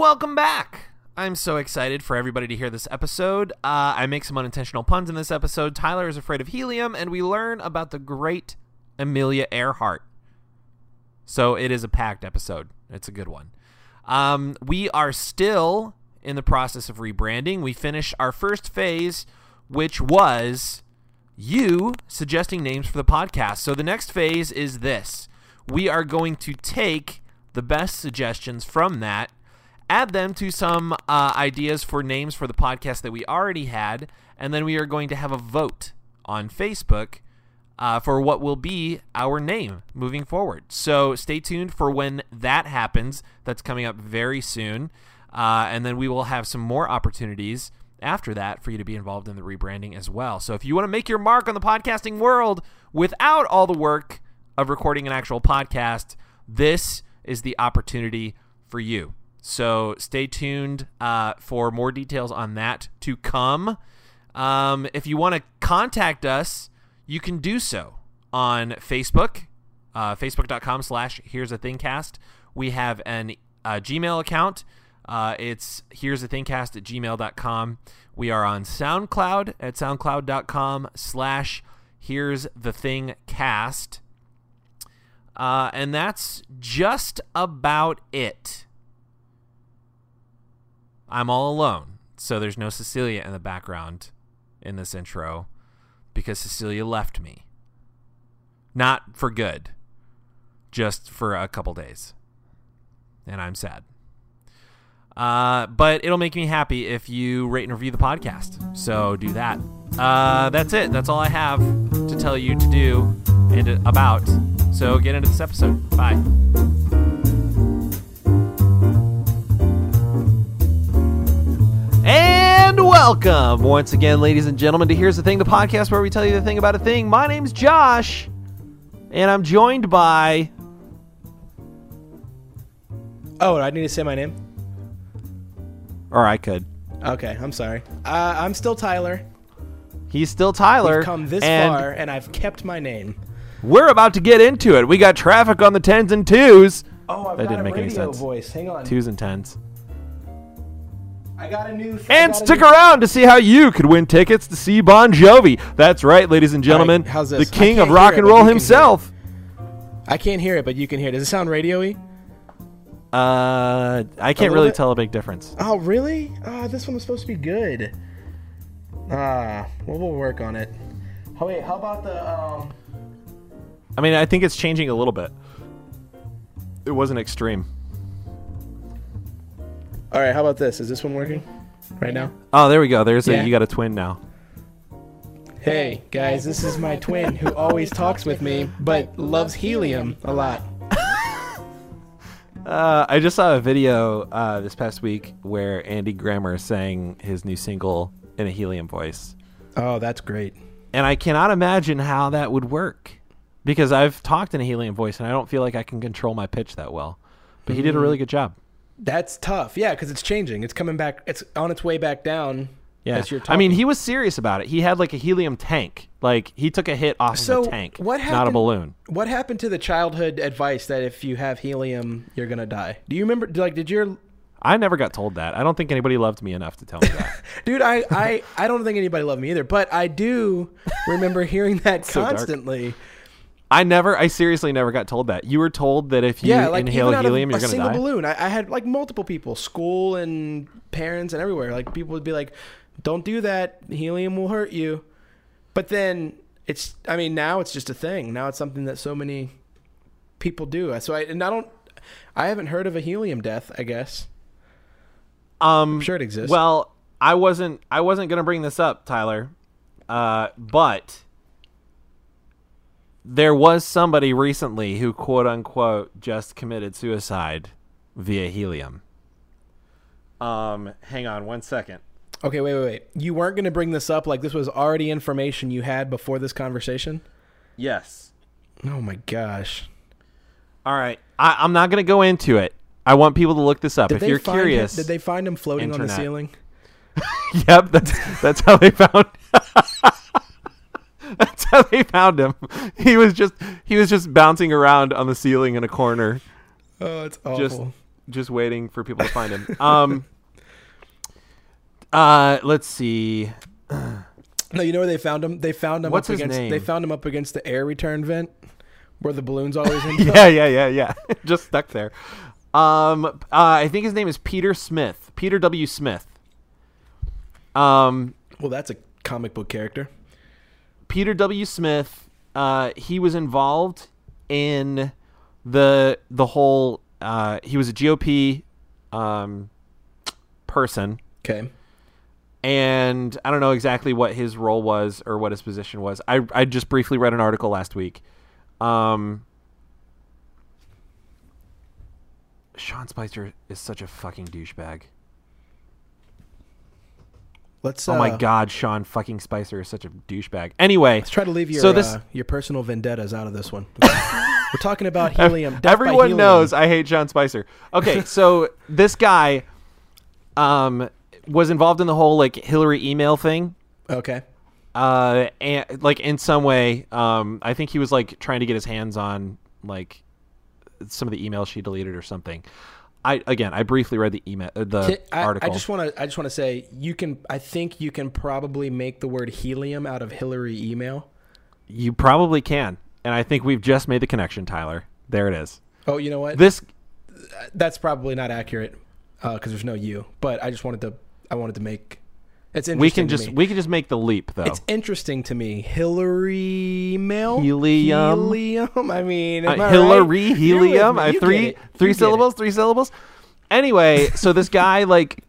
Welcome back. I'm so excited for everybody to hear this episode. Uh, I make some unintentional puns in this episode. Tyler is afraid of helium, and we learn about the great Amelia Earhart. So it is a packed episode. It's a good one. Um, we are still in the process of rebranding. We finished our first phase, which was you suggesting names for the podcast. So the next phase is this we are going to take the best suggestions from that, add them to some uh, ideas for names for the podcast that we already had, and then we are going to have a vote on Facebook. Uh, for what will be our name moving forward. So stay tuned for when that happens. That's coming up very soon. Uh, and then we will have some more opportunities after that for you to be involved in the rebranding as well. So if you want to make your mark on the podcasting world without all the work of recording an actual podcast, this is the opportunity for you. So stay tuned uh, for more details on that to come. Um, if you want to contact us, you can do so on Facebook, uh, facebook.com slash here's a thingcast. We have an uh, Gmail account. Uh, it's here's a thingcast at gmail.com. We are on SoundCloud at soundcloud.com slash here's the thing cast. Uh, and that's just about it. I'm all alone, so there's no Cecilia in the background in this intro because Cecilia left me. Not for good, just for a couple days. And I'm sad. Uh, but it'll make me happy if you rate and review the podcast. So do that. Uh, that's it. That's all I have to tell you to do and about. So get into this episode. Bye. And welcome once again, ladies and gentlemen, to Here's the Thing, the podcast where we tell you the thing about a thing. My name's Josh, and I'm joined by. Oh, I need to say my name? Or I could. Okay, I'm sorry. Uh, I'm still Tyler. He's still Tyler. We've come this and far, and I've kept my name. We're about to get into it. We got traffic on the tens and twos. Oh, I've That got didn't a make any sense. voice. Hang on. Twos and tens. I got a new. And stick around to see how you could win tickets to see Bon Jovi. That's right, ladies and gentlemen. how's the king of rock it, and roll you can hear himself. I can't hear it, but you can hear it. Does it sound radio-y? Uh, I can't really bit? tell a big difference. Oh, really? Ah, this one was supposed to be good. Ah, well, we'll work on it. Oh, wait, how about the um? I mean, I think it's changing a little bit. It wasn't extreme. All right, how about this? Is this one working right now? Oh, there we go. There's Yeah. a you got a twin now. Hey guys, this is my twin who always talks with me, but loves helium a lot. Uh, I just saw a video uh, this past week where Andy Grammer sang his new single in a helium voice. Oh, that's great. And I cannot imagine how that would work because I've talked in a helium voice and I don't feel like I can control my pitch that well. But he did a really good job. That's tough. Yeah, because it's changing. It's coming back. It's on its way back down. Yeah. I mean, he was serious about it. He had like a helium tank. Like he took a hit off So of a tank, what not a happened- balloon. What happened to the childhood advice that if you have helium, you're gonna die? Do you remember? Like, did your I never got told that. I don't think anybody loved me enough to tell me that. dude? I I I don't think anybody loved me either, but I do remember hearing that So dark. I never, I seriously never got told that. You were told that if you yeah, like inhale helium, of you're going to single die. balloon. I, I had like multiple people, school and parents and everywhere. Like people would be like, "Don't do that. Helium will hurt you." But then it's, I mean, now it's just a thing. Now it's something that so many people do. So I and I don't, I haven't heard of a helium death. I guess. Um, I'm sure it exists. Well, I wasn't, I wasn't going to bring this up, Tyler, uh, but there was somebody recently who quote unquote just committed suicide via helium. Um, hang on one second. Okay, wait, wait, wait. You weren't going to bring this up like this was already information you had before this conversation. Yes. Oh my gosh. All right. I, I'm not going to go into it. I want people to look this up. Did if you're find him- curious, did they find him floating on the ceiling? Yep, that's that's how they found. how they found him. He was just he was just bouncing around on the ceiling in a corner, Oh, it's awful. just just waiting for people to find him. Um. Uh, let's see. No, you know where they found him? They found him What's up his against. name? They found him up against the air return vent, where the balloons always end. up. yeah, yeah, yeah, yeah. just stuck there. Um, uh, I think his name is Peter Smith. Peter W. Smith. Um, Well, that's a comic book character. Peter W. Smith. Uh, he was involved in the the whole. Uh, he was a GOP um, person, Okay. and I don't know exactly what his role was or what his position was. I I just briefly read an article last week. Um, Sean Spicer is such a fucking douchebag. Let's. oh my uh, god, Sean fucking Spicer is such a douchebag. Anyway, Let's try to leave your So this- uh, your personal vendettas out of this one. We're talking about helium. everyone helium. knows I hate Sean Spicer. Okay, so this guy um was involved in the whole like Hillary email thing. Okay. uh and like in some way um i think he was like trying to get his hands on like some of the emails she deleted or something i again i briefly read the email uh, the I, article I just want to. I just want to say you can. I think you can probably make the word helium out of Hillary email. you probably can and i think we've just made the connection tyler there it is Oh, you know what? this That's probably not accurate because there's no you. But I just wanted to. I wanted to make. It's interesting. we can to just me. we can just make the leap though It's interesting to me. Hillary email. Helium. Helium. I mean, Uh, I hillary right? Helium i have three three get it. syllables three syllables anyway so this guy like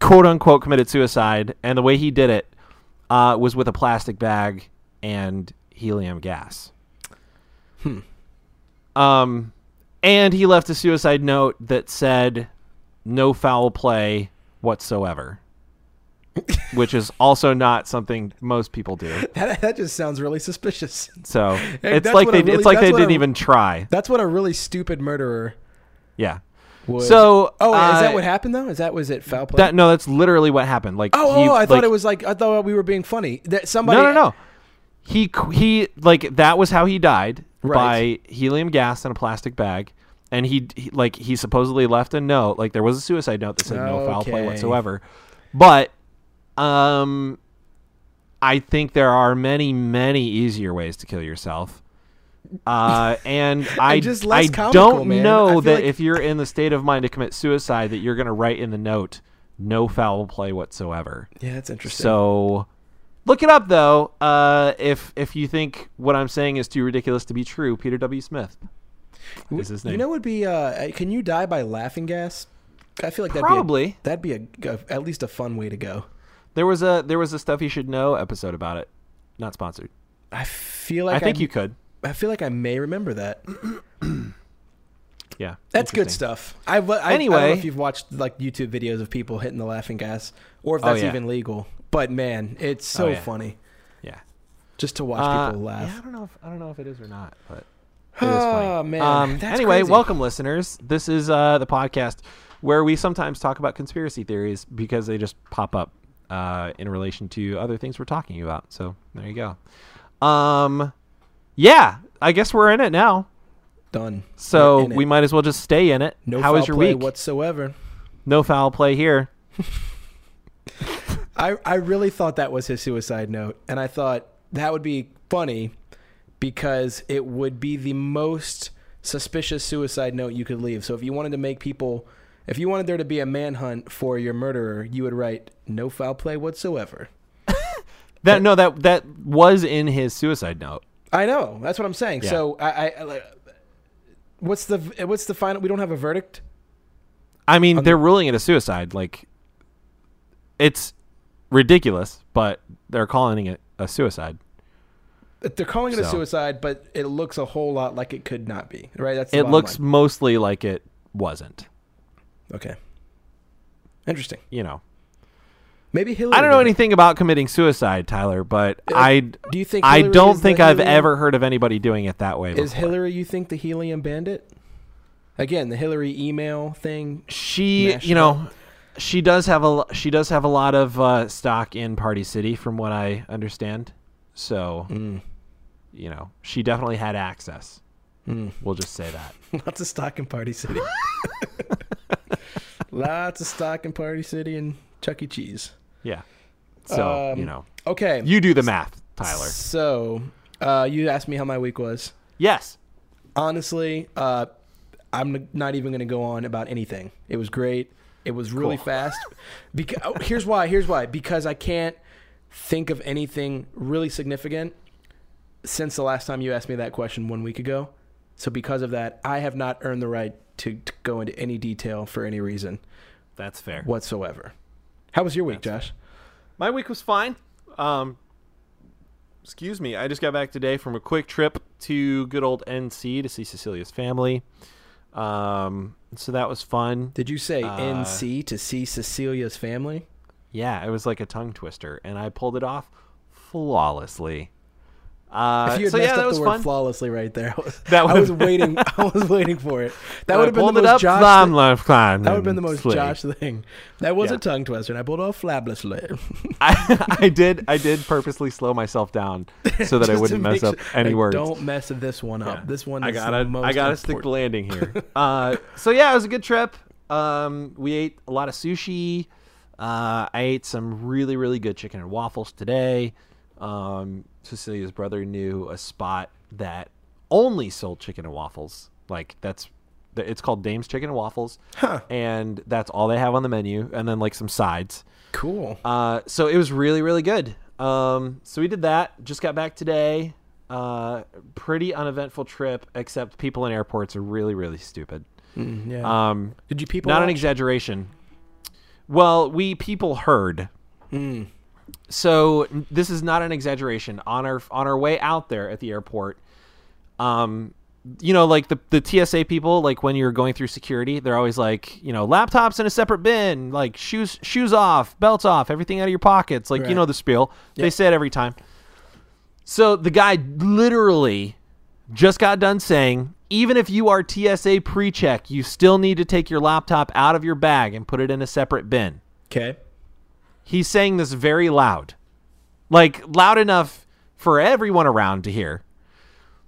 quote unquote committed suicide and the way he did it uh, was with a plastic bag and helium gas Hmm. um and he left a suicide note that said no foul play whatsoever which is also not something most people do That, that just sounds really suspicious. so Hey, it's like they, really, it's like they didn't a- even try That's what a really stupid murderer yeah would. so oh, is uh, that what happened though? Is that was it foul play? That no, that's literally what happened. Like, oh, he, oh, I like, thought it was like I thought we were being funny. That somebody. no, no, no. He he like that was how he died Right. by helium gas in a plastic bag, and he, he like he supposedly left a note. Like there was a suicide note that said no foul play whatsoever, but um, I think there are many many easier ways to kill yourself. Uh, and I, just I comical, don't man. Know feel that like- if you're in the state of mind to commit suicide, that you're going to write in the note no foul play whatsoever. Yeah, that's interesting. So look it up though. Uh, if if you think what I'm saying is too ridiculous to be true, Peter W. Smith is his name. you know, what would be uh, can you die by laughing gas? I feel like that'd Probably. be a, that'd be a, a- at least a fun way to go. There was a there was a stuff you should know episode about it. Not sponsored. I feel like I think I, you could. I feel like I may remember that. Yeah. That's good stuff. I, I, I don't know Anyway. if you've watched like YouTube videos of people hitting the laughing gas, or if Oh, that's yeah. even legal. But man, it's so Oh, yeah. funny Yeah. just to watch Uh, people laugh. Yeah, I don't know if I don't know if it is or not, but it is. Oh man! Um, anyway, crazy. welcome listeners. This is uh, the podcast where we sometimes talk about conspiracy theories because they just pop up uh, in relation to other things we're talking about. So there you go. Um, yeah, I guess we're in it now. Done. So we it. might as well just stay in it. no How foul was your play week? whatsoever. no foul play here. I I really thought that was his suicide note, and I thought that would be funny because it would be the most suspicious suicide note you could leave. So if you wanted to make people, if you wanted there to be a manhunt for your murderer, you would write no foul play whatsoever. That no, that that was in his suicide note. I know. That's what I'm saying. Yeah. So I, I, what's the what's the final? We don't have a verdict. I mean, they're ruling it a suicide. Like, it's ridiculous, but they're calling it a suicide. They're calling it a suicide, but it looks a whole lot like it could not be. Right? That's the It looks line. mostly like it wasn't. Okay. Interesting. You know, Maybe Hillary. I don't know did anything about committing suicide, Tyler, but Uh, I Do you think I Hillary don't think I've helium- ever heard of anybody doing it that way. Is before. Hillary? You think the helium bandit? Again, the Hillary email thing. she you know she does have a she does have a lot of uh, stock in Party City, from what I understand. So Mm. you know, she definitely had access. Mm. We'll just say that. Lots of stock in Party City. Lots of stock in Party City and Chuck E. Cheese. Yeah. So Um, you know, Okay. you do the math, Tyler. So, uh, you asked me how my week was. Yes. Honestly, uh, I'm not even going to go on about anything. It was great. It was really Cool. fast. Because oh, here's why. Here's why. Because I can't think of anything really significant since the last time you asked me that question one week ago. So because of that, I have not earned the right to, to go into any detail for any reason That's fair. whatsoever. How was your week, Josh? My week was fine. Um, excuse me. I just got back today from a quick trip to good old NC to see Cecilia's family. Um, so that was fun. Did you say Uh, NC to see Cecilia's family? Yeah, it was like a tongue twister, and I pulled it off flawlessly. Uh, if you had so messed yeah, up the word fun. flawlessly right there, That I was waiting. I was waiting for it. That would have been the most up Josh. thing- That would have been the most Josh thing. That was Yeah. a tongue twister, and I pulled off flabblessly. I, I did. I did purposely slow myself down so that I wouldn't mess make up sure- any like, words. Don't mess this one up. Yeah. This one. I gotta, the most I gotta stick the landing here. uh, so yeah, it was a good trip. Um, we ate a lot of sushi. Uh, I ate some really, really good chicken and waffles today. Um, Cecilia's brother knew a spot that only sold chicken and waffles. Like that's, it's called Dame's Chicken and Waffles, Huh. and that's all they have on the menu, and then like some sides. Cool. Uh, so it was really, really good. Um, so we did that. Just got back today. Uh, pretty uneventful trip, except people in airports are really, really stupid. Mm, yeah. Um, Did you people? not an exaggeration. Well, we people heard. Mm. So this is not an exaggeration. On our on our way out there at the airport, um, you know, like the the TSA people, like when you're going through security, they're always like, you know, laptops in a separate bin, like shoes shoes off, belts off, everything out of your pockets, like you know the spiel. They say it every time. So the guy literally just got done saying, even if you are TSA pre-check, you still need to take your laptop out of your bag and put it in a separate bin Okay. He's saying this very loud. Like loud enough for everyone around to hear.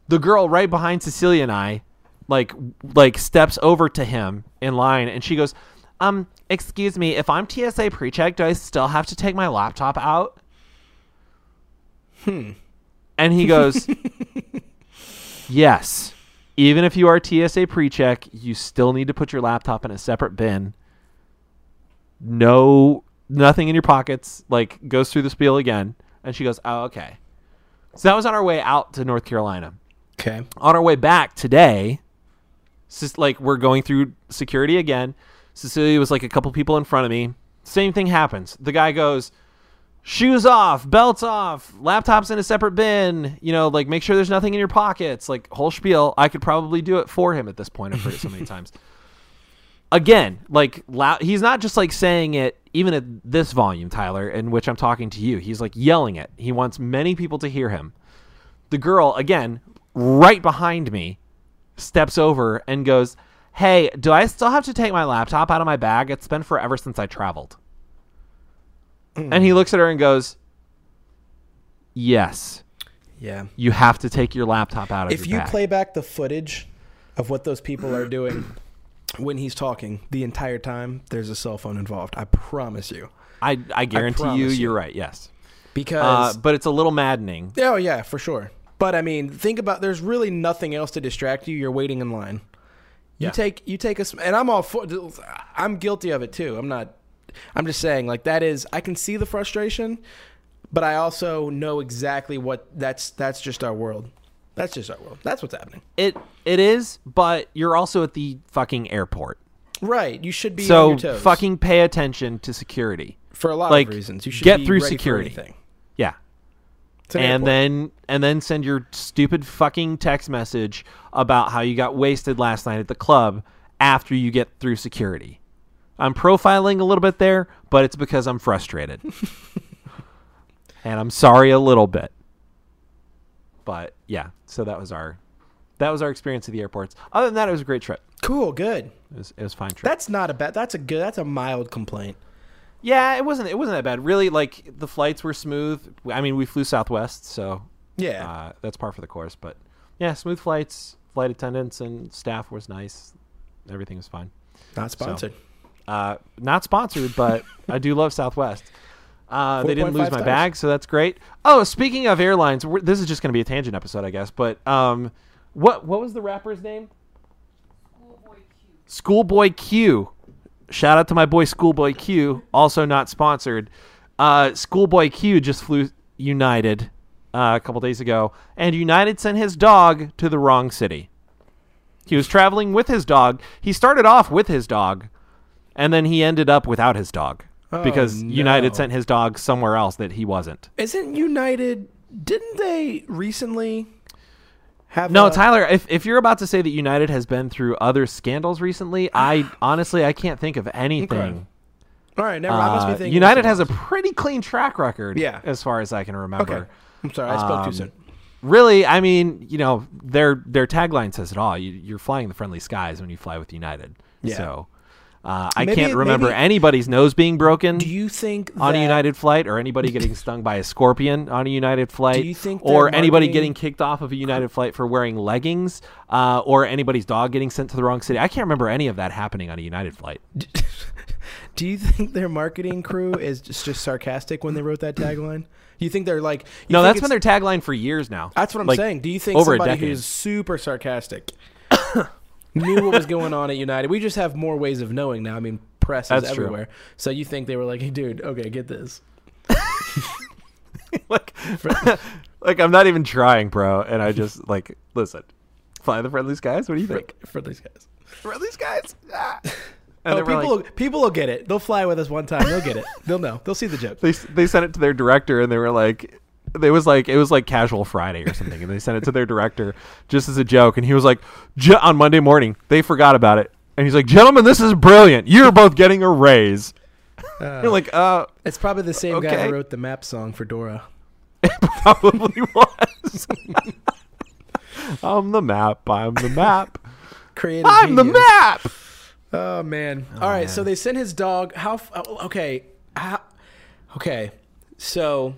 The girl right behind cecilia and i like like steps over to him in line and she goes um excuse me if i'm tsa pre-check do i still have to take my laptop out? Hmm. And he goes yes. Even if you are tsa pre-check you still need to put your laptop in a separate bin. No nothing in your pockets like goes through the spiel again and she goes oh okay. So that was on our way out to north carolina. Okay. on our way back today just like we're going through security again. Cecilia was like a couple people in front of me. Same thing happens. The guy goes shoes off belts off laptops in a separate bin you know like make sure there's nothing in your pockets. Like whole spiel. I could probably do it for him at this point i've heard it so many times again, like loud, he's not just like saying it even at this volume, Tyler, in which I'm talking to you. He's like yelling it. He wants many people to hear him. The girl, again, right behind me, steps over and goes, "Hey, do I still have to take my laptop out of my bag? It's been forever since I traveled." Mm. And he looks at her and goes, "Yes, Yeah. you have to take your laptop out of your bag. If you bag." play back the footage of what those people are doing when he's talking the entire time, there's a cell phone involved. I promise you. I I guarantee you, you. you're right. Yes, Because uh, but it's a little maddening. Oh yeah, for sure. But I mean, think about there's really nothing else to distract you. You're waiting in line. You Yeah. take you take a and I'm all for I'm guilty of it too. I'm not I'm just saying like that is I can see the frustration, but I also know exactly what that's that's just our world. That's just our world. That's what's happening. It it is, but you're also at the fucking airport. Right. You should be So fucking pay attention to security. for a lot like, of reasons. You should get through security. Yeah. An and airport. then and then send your stupid fucking text message about how you got wasted last night at the club after you get through security. I'm profiling a little bit there, but it's because I'm frustrated. and I'm sorry a little bit. But yeah, so that was our that was our experience at the airports. Other than that, it was a great trip. cool, good. It was, it was fine trip. That's not a bad. That's a good. That's a mild complaint. Yeah, it wasn't. It wasn't that bad. Really, like the flights were smooth. I mean, we flew Southwest, so Yeah. uh, that's par for the course. But yeah, smooth flights. Flight attendants and staff was nice. Everything was fine. Not sponsored. Uh, not sponsored, but I do love Southwest. Uh, they didn't lose my stars. bag, so that's great. Oh, speaking of airlines, this is just going to be a tangent episode, I guess. But um, what what was the rapper's name? Schoolboy Q. Shout out to my boy Schoolboy Q, also not sponsored. Uh, Schoolboy Q just flew United uh, a couple days ago, and United sent his dog to the wrong city. He was traveling with his dog. He started off with his dog, and then he ended up without his dog Oh, because United sent his dog somewhere else that he wasn't. Isn't United? Didn't they recently have? No, a- Tyler, if, if you're about to say that United has been through other scandals recently, I honestly I can't think of anything. All right, never. I must be Uh, thinking. United has a pretty clean track record, Yeah. as far as I can remember. Okay. I'm sorry, I spoke too Um, soon. Really, I mean, you know, their their tagline says it all. You, you're flying the friendly skies when you fly with United. Yeah. So uh, I Maybe- can't remember maybe- anybody's nose being broken Do you think on a United flight, or anybody getting stung by a scorpion on a United flight, Do you think or anybody getting kicked off of a United flight for wearing leggings, uh, or anybody's dog getting sent to the wrong city? I can't remember any of that happening on a United flight. Do you think their marketing crew is just, just sarcastic when they wrote that tagline? You think they're like? you No, that's been their tagline for years now. That's what I'm Like, saying. Do you think over somebody who's super sarcastic knew what was going on at United? We just have more ways of knowing now. I mean, press is That's true. everywhere. So you think they were like, "Hey, dude, okay, get this." like, like I'm not even trying, bro. And I just like listen, fly the friendly skies. What do you think? these guys. Friendly skies. Ah. And Oh, people, like, will, people will get it. They'll fly with us one time. They'll get it. They'll know. They'll see the joke. they they sent it to their director, and they were like. It was like it was like casual Friday or something, and they sent it to their director just as a joke, and he was like, "Ge- on Monday morning they forgot about it, and he's like, "Gentlemen, this is brilliant. You're both getting a raise." Uh, You're like, "Uh, it's probably the same guy who wrote the map song for Dora. probably was." I'm the map. I'm the map. Creative I'm the map. Oh man! All right, man. so they sent his dog. How? oh, Okay, how, okay. So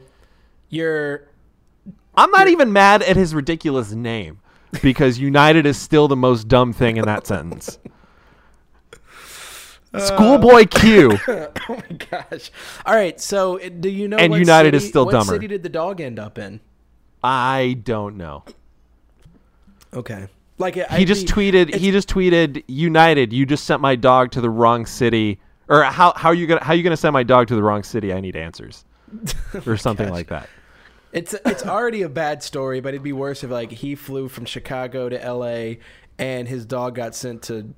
you're I'm not even mad at his ridiculous name because United is still the most dumb thing in that sentence. Schoolboy Q. oh my gosh! All right, so uh, do you know? And what United is city- still what dumber. city did the dog end up in? I don't know. Okay, like it- He just be- tweeted. He just tweeted. United, you just sent my dog to the wrong city. Or how how are you gonna how are you gonna send my dog to the wrong city? I need answers, or something gosh. like that. It's it's already a bad story, but it'd be worse if like he flew from Chicago to L.A. and his dog got sent to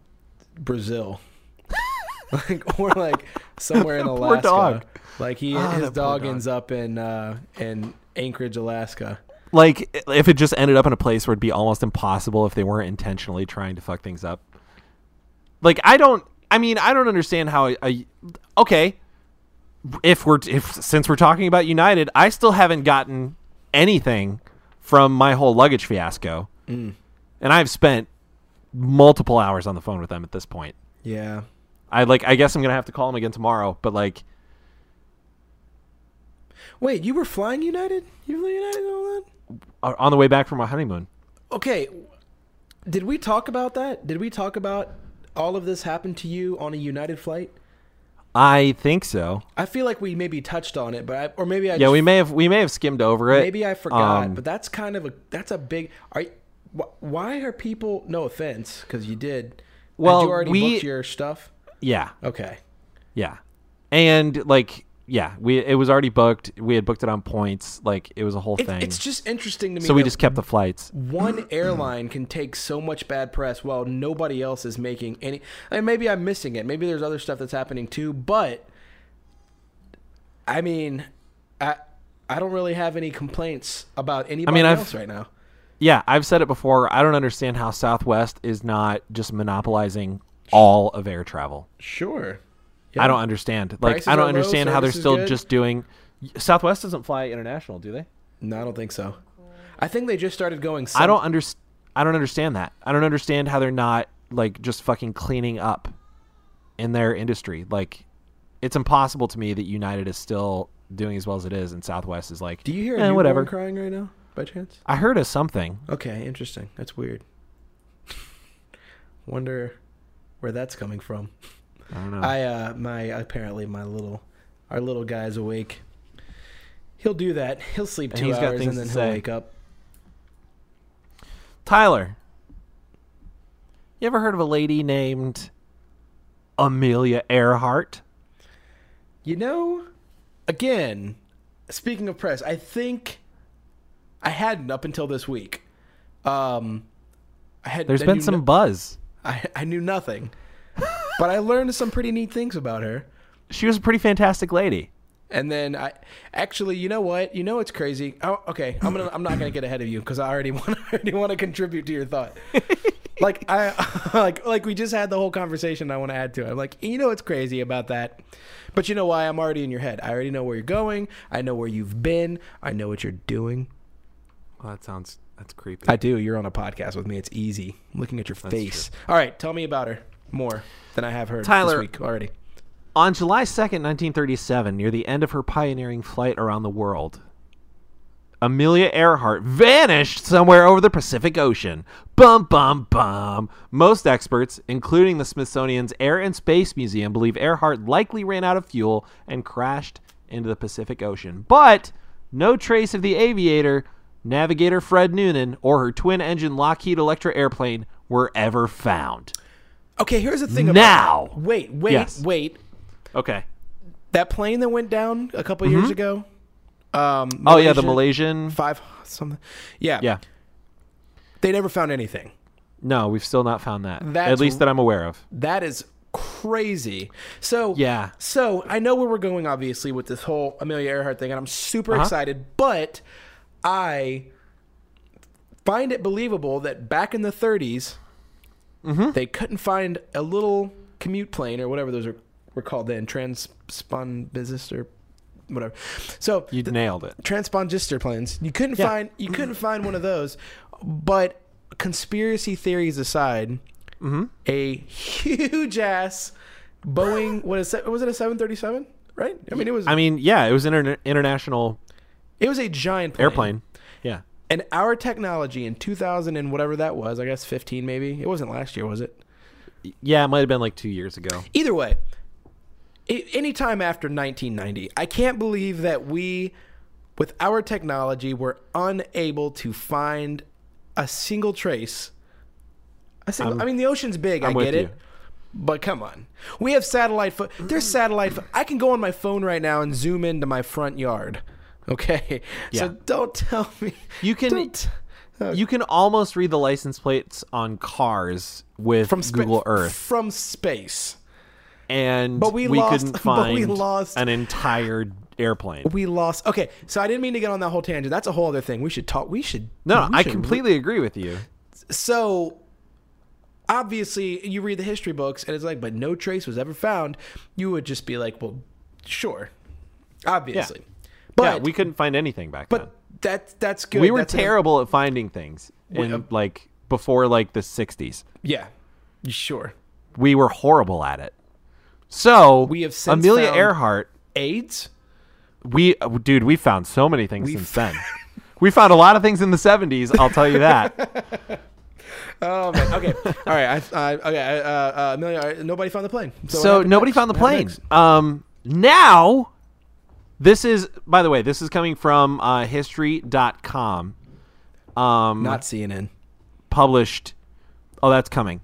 Brazil, like or like somewhere in Poor Alaska. dog. Like he Ah, his dog, dog. ends up in uh, in Anchorage, Alaska. Like if it just ended up in a place where it'd be almost impossible if they weren't intentionally trying to fuck things up. Like I don't. I mean, I don't understand how. A, a, okay, if we're if since we're talking about United, I still haven't gotten anything from my whole luggage fiasco, Mm. and I've spent multiple hours on the phone with them at this point. Yeah. I like. I guess I'm gonna have to call them again tomorrow. But like, Wait, you were flying United? You flew United and all that? on the way back from my honeymoon. Okay. Did we talk about that? Did we talk about all of this happened to you on a United flight? I think so. I feel like we maybe touched on it, but I, or maybe I Yeah, just we may have we may have skimmed over it. Maybe I forgot, Um, but that's kind of a that's a big. Are wh- why are people? No offense, because you did. Well, you already we- booked your stuff. Yeah, Okay. yeah, and like yeah, we it was already booked. We had booked it on points. Like it was a whole It, thing. it's just interesting to me. so we just kept the flights. one airline can take so much bad press while nobody else is making any. I mean, maybe I'm missing it. Maybe there's other stuff that's happening too. But I mean, I I don't really have any complaints about anybody I've- else right now. Yeah, I've said it before. I don't understand how Southwest is not just monopolizing all of air travel. Sure. I don't understand. Like Prices I don't are low, understand how they're still good. just doing. Southwest doesn't fly international, do they? No, I don't think so. I think they just started going. I don't understand. I don't understand that. I don't understand how they're not like just fucking cleaning up in their industry. Like, it's impossible to me that United is still doing as well as it is, and Southwest is like. Do you hear a Eh, whatever. crying right now, by chance? I heard of something. Okay, interesting. That's weird. Wonder where that's coming from. I don't know. I uh my apparently my little our little guy's awake. He'll do that. He'll sleep two hours and then he'll say. wake up. Tyler, you ever heard of a lady named Amelia Earhart? You know, again, speaking of press, I think I hadn't up until this week. Um, I had. There's I been some no- buzz. I I knew nothing, but I learned some pretty neat things about her. She was a pretty fantastic lady. And then I actually, you know what? You know it's crazy? Oh, okay, I'm gonna. I'm not gonna get ahead of you because I already want. I already want to contribute to your thought. like I, like like we just had the whole conversation. I want to add to it. I'm like, you know what's crazy about that? But you know why? I'm already in your head. I already know where you're going. I know where you've been. I know what you're doing. Well, that sounds that's creepy. I do. You're on a podcast with me. It's easy. I'm looking at your face. All right, tell me about her more than I have heard Tyler- this week already. On July 2nd, 1937, near the end of her pioneering flight around the world, Amelia Earhart vanished somewhere over the Pacific Ocean. Bum, bum, bum. Most experts, including the Smithsonian's Air and Space Museum, believe Earhart likely ran out of fuel and crashed into the Pacific Ocean. But no trace of the aviator, navigator Fred Noonan, or her twin engine Lockheed Electra airplane were ever found. Okay, here's the thing. About Now. wait, wait, Yes. wait. Okay. that plane that went down a couple years ago. Um, Mm-hmm. Oh, yeah, the Malaysian Malaysian. five something. Yeah, Yeah. They never found anything. No, we've still not found that. That's At least that I'm aware of. That is crazy. So Yeah. So I know where we're going, obviously, with this whole Amelia Earhart thing, and I'm super Uh-huh. excited. But I find it believable that back in the 30s, Mm-hmm. they couldn't find a little commute plane or whatever those are, were called then, transpondist or whatever. So You nailed it. transpondistor planes. You couldn't Yeah. find you couldn't find one of those. But conspiracy theories aside, Mm-hmm. a huge ass Boeing what is it was it a 737? Right? I mean it was I mean, yeah, it was an inter- international it was a giant plane. airplane. And our technology in 2000 and whatever that was, I guess 15 maybe. It wasn't last year, was it? Yeah, it might have been like two years ago. Either way, anytime after 1990, I can't believe that we, with our technology, were unable to find a single trace. A single, I'm- I mean, the ocean's big. I'm I get you. it. But come on, we have satellite. Fo- There's satellite. Fo- I can go on my phone right now and zoom into my front yard. Okay, Yeah. so don't tell me You can don't- uh, you can almost read the license plates on cars with from spa- Google Earth, from space. and But we we lost- couldn't but we lost- an entire airplane. We lost. Okay, so I didn't mean to get on that whole tangent. That's a whole other thing. We should talk. We should. No, we I should- completely agree with you. So obviously, you read the history books, and it's like, but no trace was ever found. You would just be like, well, sure, obviously, but yeah, we couldn't find anything back then. but that's that's good. We were That's terrible at finding things in uh, like before like the 60s. yeah, sure. We were horrible at it. So We have Amelia Earhart. AIDS. We uh, dude, we found so many things We've- since then. we found a lot of things in the 70s. I'll tell you that. Oh man. Okay. All right. I, I, okay. Uh, uh, Amelia, all right, nobody found the plane. So, so nobody next? found the plane. Um, now, this is by the way, this is coming from uh, History.com. Um, Not CNN. published. Oh, that's coming.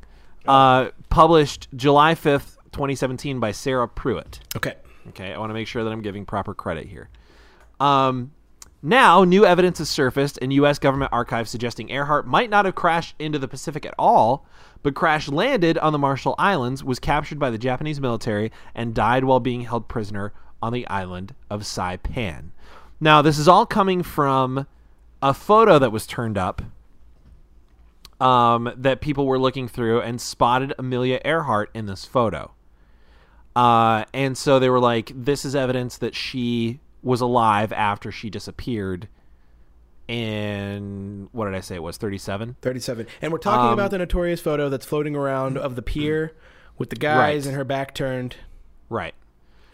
Uh, published July fifth, twenty seventeen, by Sarah Pruitt. Okay. Okay, I want to make sure that I'm giving proper credit here. Um, now, new evidence has surfaced in U.S. government archives suggesting Earhart might not have crashed into the Pacific at all, but crash landed on the Marshall Islands, was captured by the Japanese military, and died while being held prisoner on the island of Saipan. Now, this is all coming from a photo that was turned up um, that people were looking through and spotted Amelia Earhart in this photo. Uh, and so they were like, this is evidence that she was alive after she disappeared in, what did I say it was, 37? 37. And we're talking Um, about the notorious photo that's floating around of the pier with the guys Right. and her back turned. Right.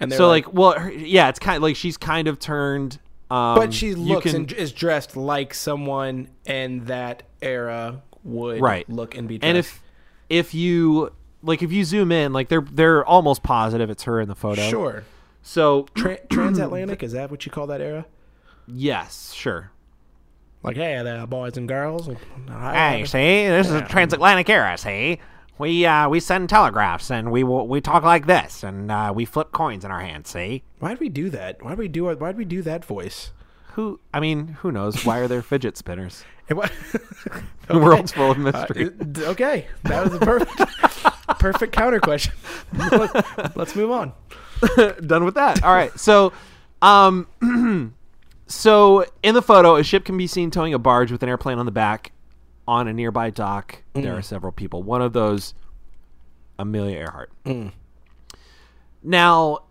And So, like, well, her, yeah, it's kind of like she's kind of turned. Um, but she looks can- and is dressed like someone in that era would Right. look and be dressed. and if if you like if you zoom in, like they're they're almost positive it's her in the photo. Sure. So Tra- transatlantic is that what you call that era? yes, sure. Like, hey there, boys and girls. Hey, see, this is a transatlantic era. See, we uh, we send telegraphs and we we talk like this and uh, we flip coins in our hands. See, Why'd we do that? Why'd we do? Why'd we do that voice? who? I mean, who knows? Why are there fidget spinners? Wa- The world's full of Uh, mystery. d- okay, that was a perfect, perfect counter question. Let's move on. done with that. All right. So, um, so in the photo, a ship can be seen towing a barge with an airplane on the back on a nearby dock. There mm. are several people. One of those, Amelia Earhart. Mm. Now,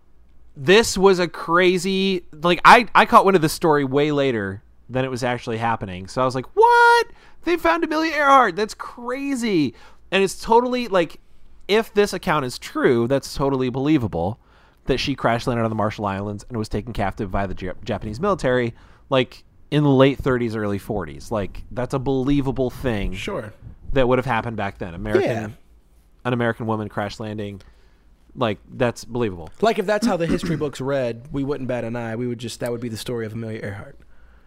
this was a crazy like I I caught wind of this story way later than it was actually happening. So I was like, "What? They found Amelia Earhart? That's crazy!" And it's totally like, if this account is true, that's totally believable that she crash landed on the Marshall Islands and was taken captive by the Jap- Japanese military, like in the late 30s, early 40s. Like that's a believable thing Sure. that would have happened back then. American, Yeah. an American woman crash landing, like that's believable. Like if that's how the history books read, we wouldn't bat an eye. We would just that would be the story of Amelia Earhart.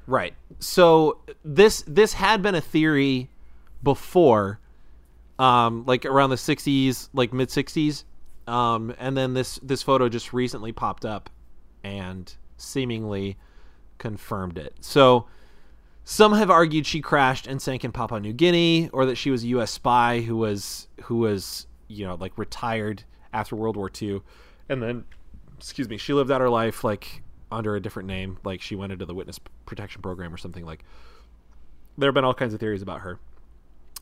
Right. So this this had been a theory before, um, like around the '60s, like mid '60s, um, and then this this photo just recently popped up, and seemingly confirmed it. So some have argued she crashed and sank in Papua New Guinea, or that she was a U.S. spy who was who was you know like retired after World War II, and then excuse me, she lived out her life like under a different name, like she went into the witness protection program or something. Like there have been all kinds of theories about her.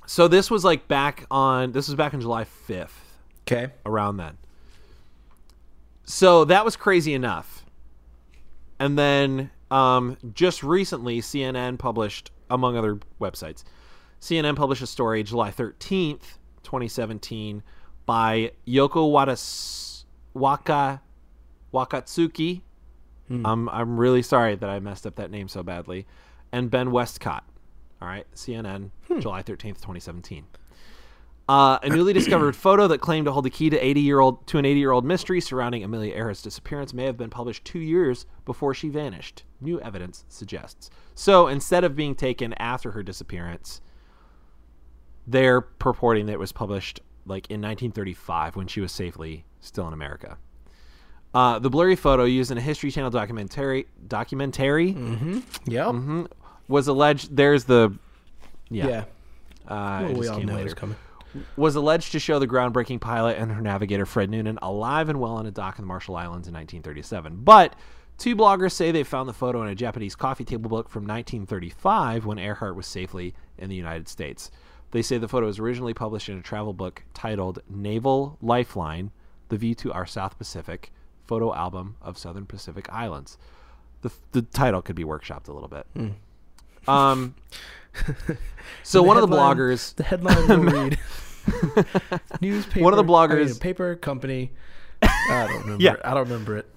So this was like back on this was back on July fifth, Okay. around then. So that was crazy enough. And then um, just recently, CNN published, among other websites, CNN published a story July 13th, 2017, by Yoko Wadas- Waka, Wakatsuki. Um, I'm really sorry that I messed up that name so badly. And Ben Westcott. All right, CNN, July 13th, 2017. Uh, a newly discovered photo that claimed to hold the key to 80 year old to an 80 year old mystery surrounding Amelia Earhart's disappearance may have been published two years before she vanished. New evidence suggests. So instead of being taken after her disappearance, they're purporting that it was published like in 1935 when she was safely still in America. Uh, the blurry photo used in a History Channel documentary documentary Yep. mhm, was alleged. There's the yeah. Yeah. Uh, Well, we all know later it's coming. Was alleged to show the groundbreaking pilot and her navigator Fred Noonan alive and well on a dock in the Marshall Islands in 1937. But two bloggers say they found the photo in a Japanese coffee table book from 1935 when Earhart was safely in the United States. They say the photo was originally published in a travel book titled Naval Lifeline: The View to Our South Pacific Photo Album of Southern Pacific Islands. The, the title could be workshopped a little bit. Um, so The one of the bloggers The headline will read newspaper. One of the I mean, bloggers- paper company. I don't remember. Yeah. It. I don't remember it.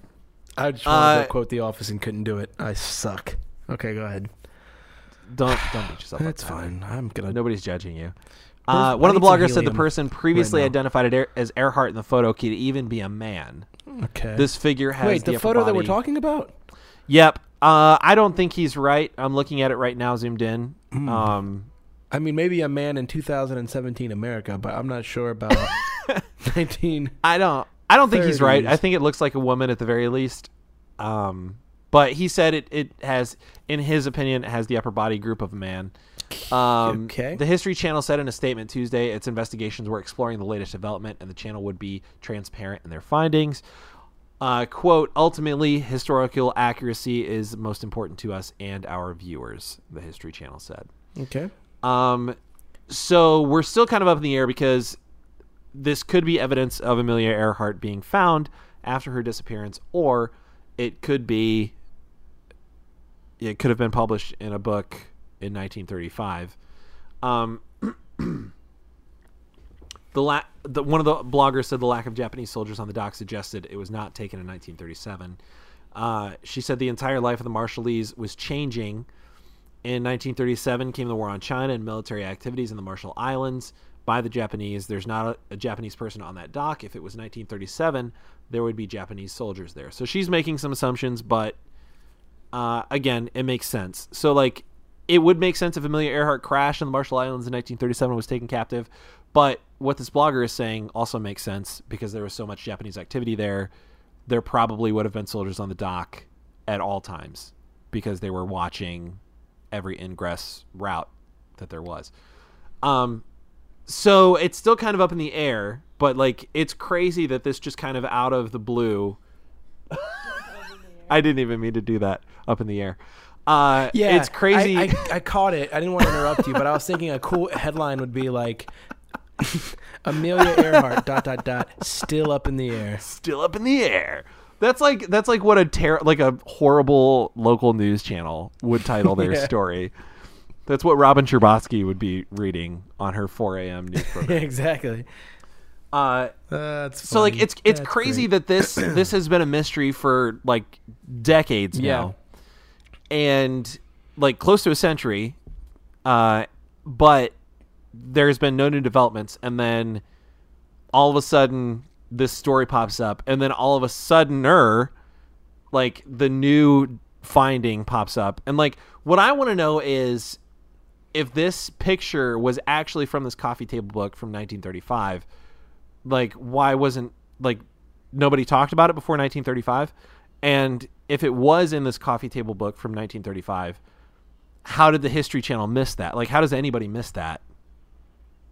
I just wanted Uh, to quote The Office and couldn't do it. I suck. Okay, go ahead. don't don't beat yourself up. That's fine. I'm gonna. Nobody's judging you. Uh, one of the bloggers said the person previously now. identified as Earhart in the photo could even be a man. Okay. This figure has Wait, the, upper photo that we're talking about. Yep. Uh, I don't think he's right. I'm looking at it right now, zoomed in. Hmm. Um, I mean, maybe a man in 2017 America, but I'm not sure about 19. I don't. I don't think he's right. I think it looks like a woman at the very least. Um, but he said it. It has, in his opinion, it has the upper body group of a man. Um, Okay. The History Channel said in a statement Tuesday its investigations were exploring the latest development, and the channel would be transparent in their findings. Uh, quote, ultimately, historical accuracy is most important to us and our viewers, the History Channel said. Okay. Um, so we're still kind of up in the air because this could be evidence of Amelia Earhart being found after her disappearance, or it could be it could have been published in a book in 1935. Um, the, la- the one of the bloggers said the lack of Japanese soldiers on the dock suggested it was not taken in 1937. Uh, she said the entire life of the Marshallese was changing. In 1937 came the war on China and military activities in the Marshall Islands. by the Japanese. There's not a, a Japanese person on that dock. If it was 1937, there would be Japanese soldiers there. So she's making some assumptions, but uh, again, it makes sense. So like, it would make sense if Amelia Earhart crashed in the Marshall Islands in 1937 and was taken captive. But what this blogger is saying also makes sense because there was so much Japanese activity there. There probably would have been soldiers on the dock at all times because they were watching every ingress route that there was. Um, so it's still kind of up in the air, but like it's crazy that this just kind of out of the blue. I didn't even mean to do that up in the air. Uh, Yeah, it's crazy. I, I, I caught it. I didn't want to interrupt you, but I was thinking a cool headline would be like, Amelia Earhart dot dot dot still up in the air. still up in the air. That's like that's like what a ter- like a horrible local news channel would title their Yeah. story. That's what Robin Scherbatsky would be reading on her 4 a.m. news program. exactly. uh, That's so like it's it's That's crazy great. that this this has been a mystery for like decades Yeah. now, and like close to a century, uh, but there's been no new developments, and then all of a sudden this story pops up, and then all of a sudden, like the new finding pops up, and like what I want to know is if this picture was actually from this coffee table book from 1935 like why wasn't like nobody talked about it before 1935 and if it was in this coffee table book from 1935 how did the history channel miss that? Like how does anybody miss that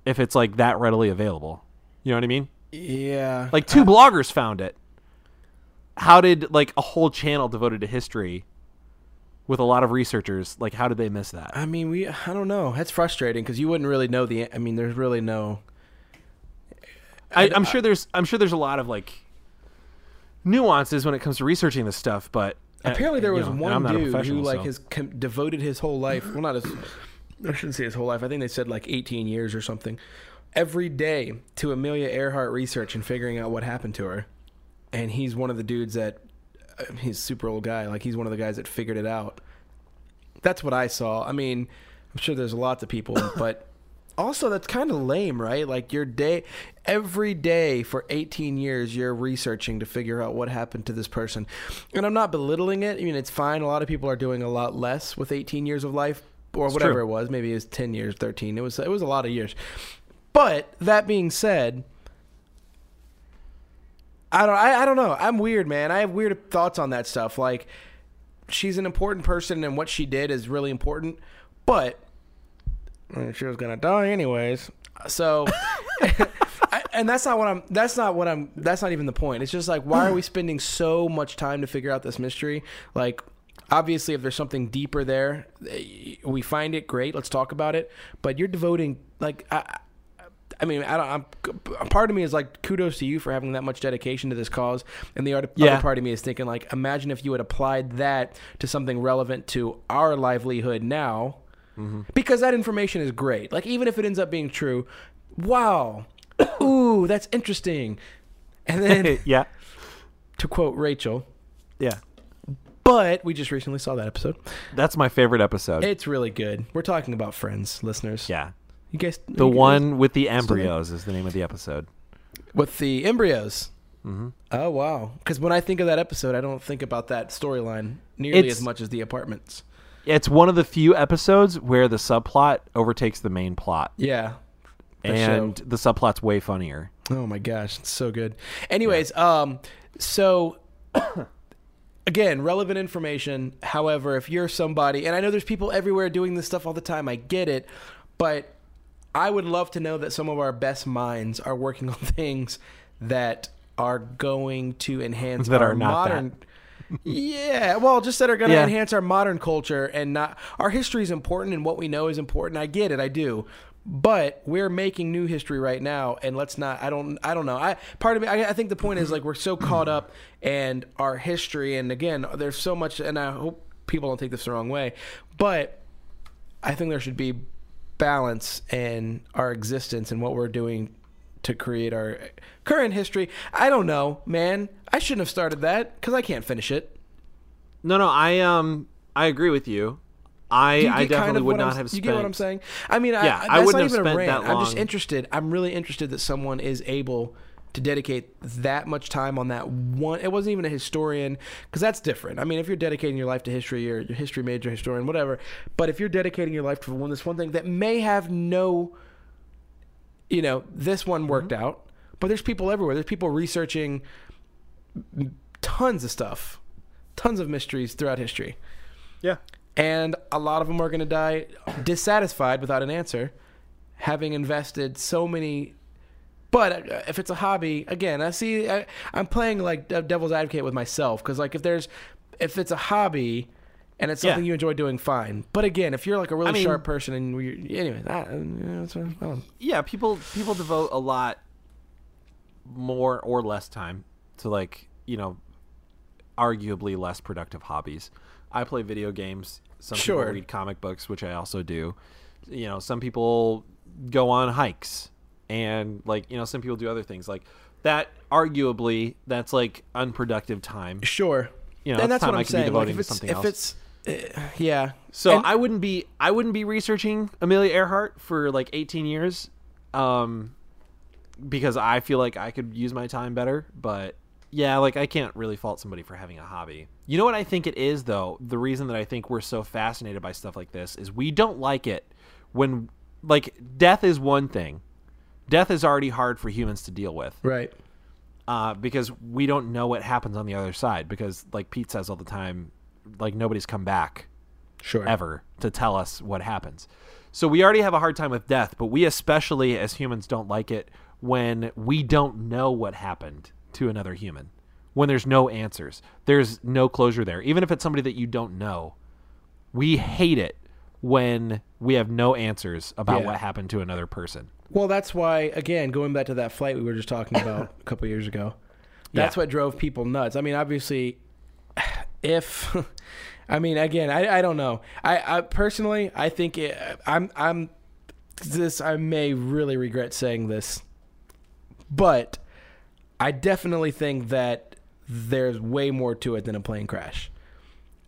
if it's like that readily available you know what i mean yeah, like two bloggers found it how did like a whole channel devoted to history with a lot of researchers like how did they miss that I mean, we. I don't know. That's frustrating because you wouldn't really know the. I mean, there's really no. I, I'm sure there's I'm sure there's a lot of like nuances when it comes to researching this stuff, but uh, Apparently, there was know, one I'm not a dude who like so- has com- devoted his whole life. Well, not his. I shouldn't say his whole life. I think they said like 18 years or something. Every day to Amelia Earhart research and figuring out what happened to her, and he's one of the dudes that. uh, He's super old guy. Like he's one of the guys that figured it out. That's what I saw. I mean, I'm sure there's lots of people, but also that's kind of lame, right? Like your day, every day for 18 years, you're researching to figure out what happened to this person. And I'm not belittling it. I mean, it's fine. A lot of people are doing a lot less with 18 years of life or whatever it was. Maybe it was 10 years, 13. It was it was a lot of years. But that being said, I don't I, I don't know. I'm weird, man. I have weird thoughts on that stuff. Like she's an important person and what she did is really important, but she was gonna die anyways. So, I, and that's not what I'm. That's not what I'm. That's not even the point. It's just like, why are we spending so much time to figure out this mystery? Like, obviously, if there's something deeper there, eh, we find it great. Let's talk about it. But you're devoting like. I, I mean, I don't, I'm, part of me is like, kudos to you for having that much dedication to this cause. And the other, Yeah. other part of me is thinking, like, imagine if you had applied that to something relevant to our livelihood now, because that information is great. Like, even if it ends up being true, wow, ooh, that's interesting. And then, yeah, to quote Rachel, yeah. But we just recently saw that episode. That's my favorite episode. It's really good. We're talking about friends, listeners. yeah, You guys, the you guys- one with the embryos is the name of the episode. with the embryos. hmm Oh wow! Because when I think of that episode, I don't think about that storyline nearly It's- as much as the apartments. It's one of the few episodes where the subplot overtakes the main plot, Yeah. the and the subplot's way funnier. Oh my gosh, it's so good. Anyways, um, so again, relevant information. However, if you're somebody, and I know there's people everywhere doing this stuff all the time, I get it, but I would love to know that some of our best minds are working on things that are going to enhance That our are not modern. yeah, well, just that are going to Yeah. enhance our modern culture and not our history is important and what we know is important. I get it, I do. But we're making new history right now, and let's not. I don't. I don't know. I part of me. I, I think the point is like we're so caught up and our history, and again, there's so much. And I hope people don't take this the wrong way, but I think there should be balance in our existence and what we're doing to create our current history. I don't know, man. I shouldn't have started that because I can't finish it. No, no, I um I agree with you. I I definitely kind of would what I'm- not have spent. You get what I'm saying? I mean, I, yeah, I, I wouldn't not have even a spent that I'm just interested. I'm really interested that someone is able to dedicate that much time on that one. It wasn't even a historian because that's different. I mean, if you're dedicating your life to history, you're a history major, historian, whatever. But if you're dedicating your life to one this one thing that may have no, you know, this one worked Mm-hmm. out, but there's people everywhere. There's people researching tons of stuff, tons of mysteries throughout history Yeah. And a lot of them are going to die dissatisfied without an answer, having invested so many. But uh, if it's a hobby, again, I see I, I'm playing like de- devil's advocate with myself because like if there's if it's a hobby and it's something Yeah. you enjoy doing, fine. But again, if you're like a really I mean- sharp person and you're, anyway, that, uh, you know, that's, I don't- yeah people people devote a lot more or less time to like you know arguably less productive hobbies i play video games some Sure. people read comic books which i also do you know some people go on hikes and like you know some people do other things like that arguably that's like unproductive time sure. You know, and that's time what I I'm saying. Like devoting if to it's something if else. it's uh, yeah. So And- I wouldn't be I wouldn't be researching Amelia Earhart for like 18 years, um, because I feel like I could use my time better. But yeah, like I can't really fault somebody for having a hobby. You know what I think it is though. The reason that I think we're so fascinated by stuff like this is we don't like it when like death is one thing. Death is already hard for humans to deal with right. uh, because we don't know what happens on the other side. Because like Pete says all the time, like nobody's come back Sure. ever to tell us what happens. So we already have a hard time with death, but we especially as humans don't like it when we don't know what happened to another human. When there's no answers. There's no closure there. Even if it's somebody that you don't know. We hate it when we have no answers about Yeah. what happened to another person. Well, that's why again, going back to that flight we were just talking about a couple years ago. That's Yeah. what drove people nuts. I mean, obviously, if I mean, again, I, I don't know. I, I personally, I think it, I'm I'm this. I may really regret saying this, but I definitely think that there's way more to it than a plane crash.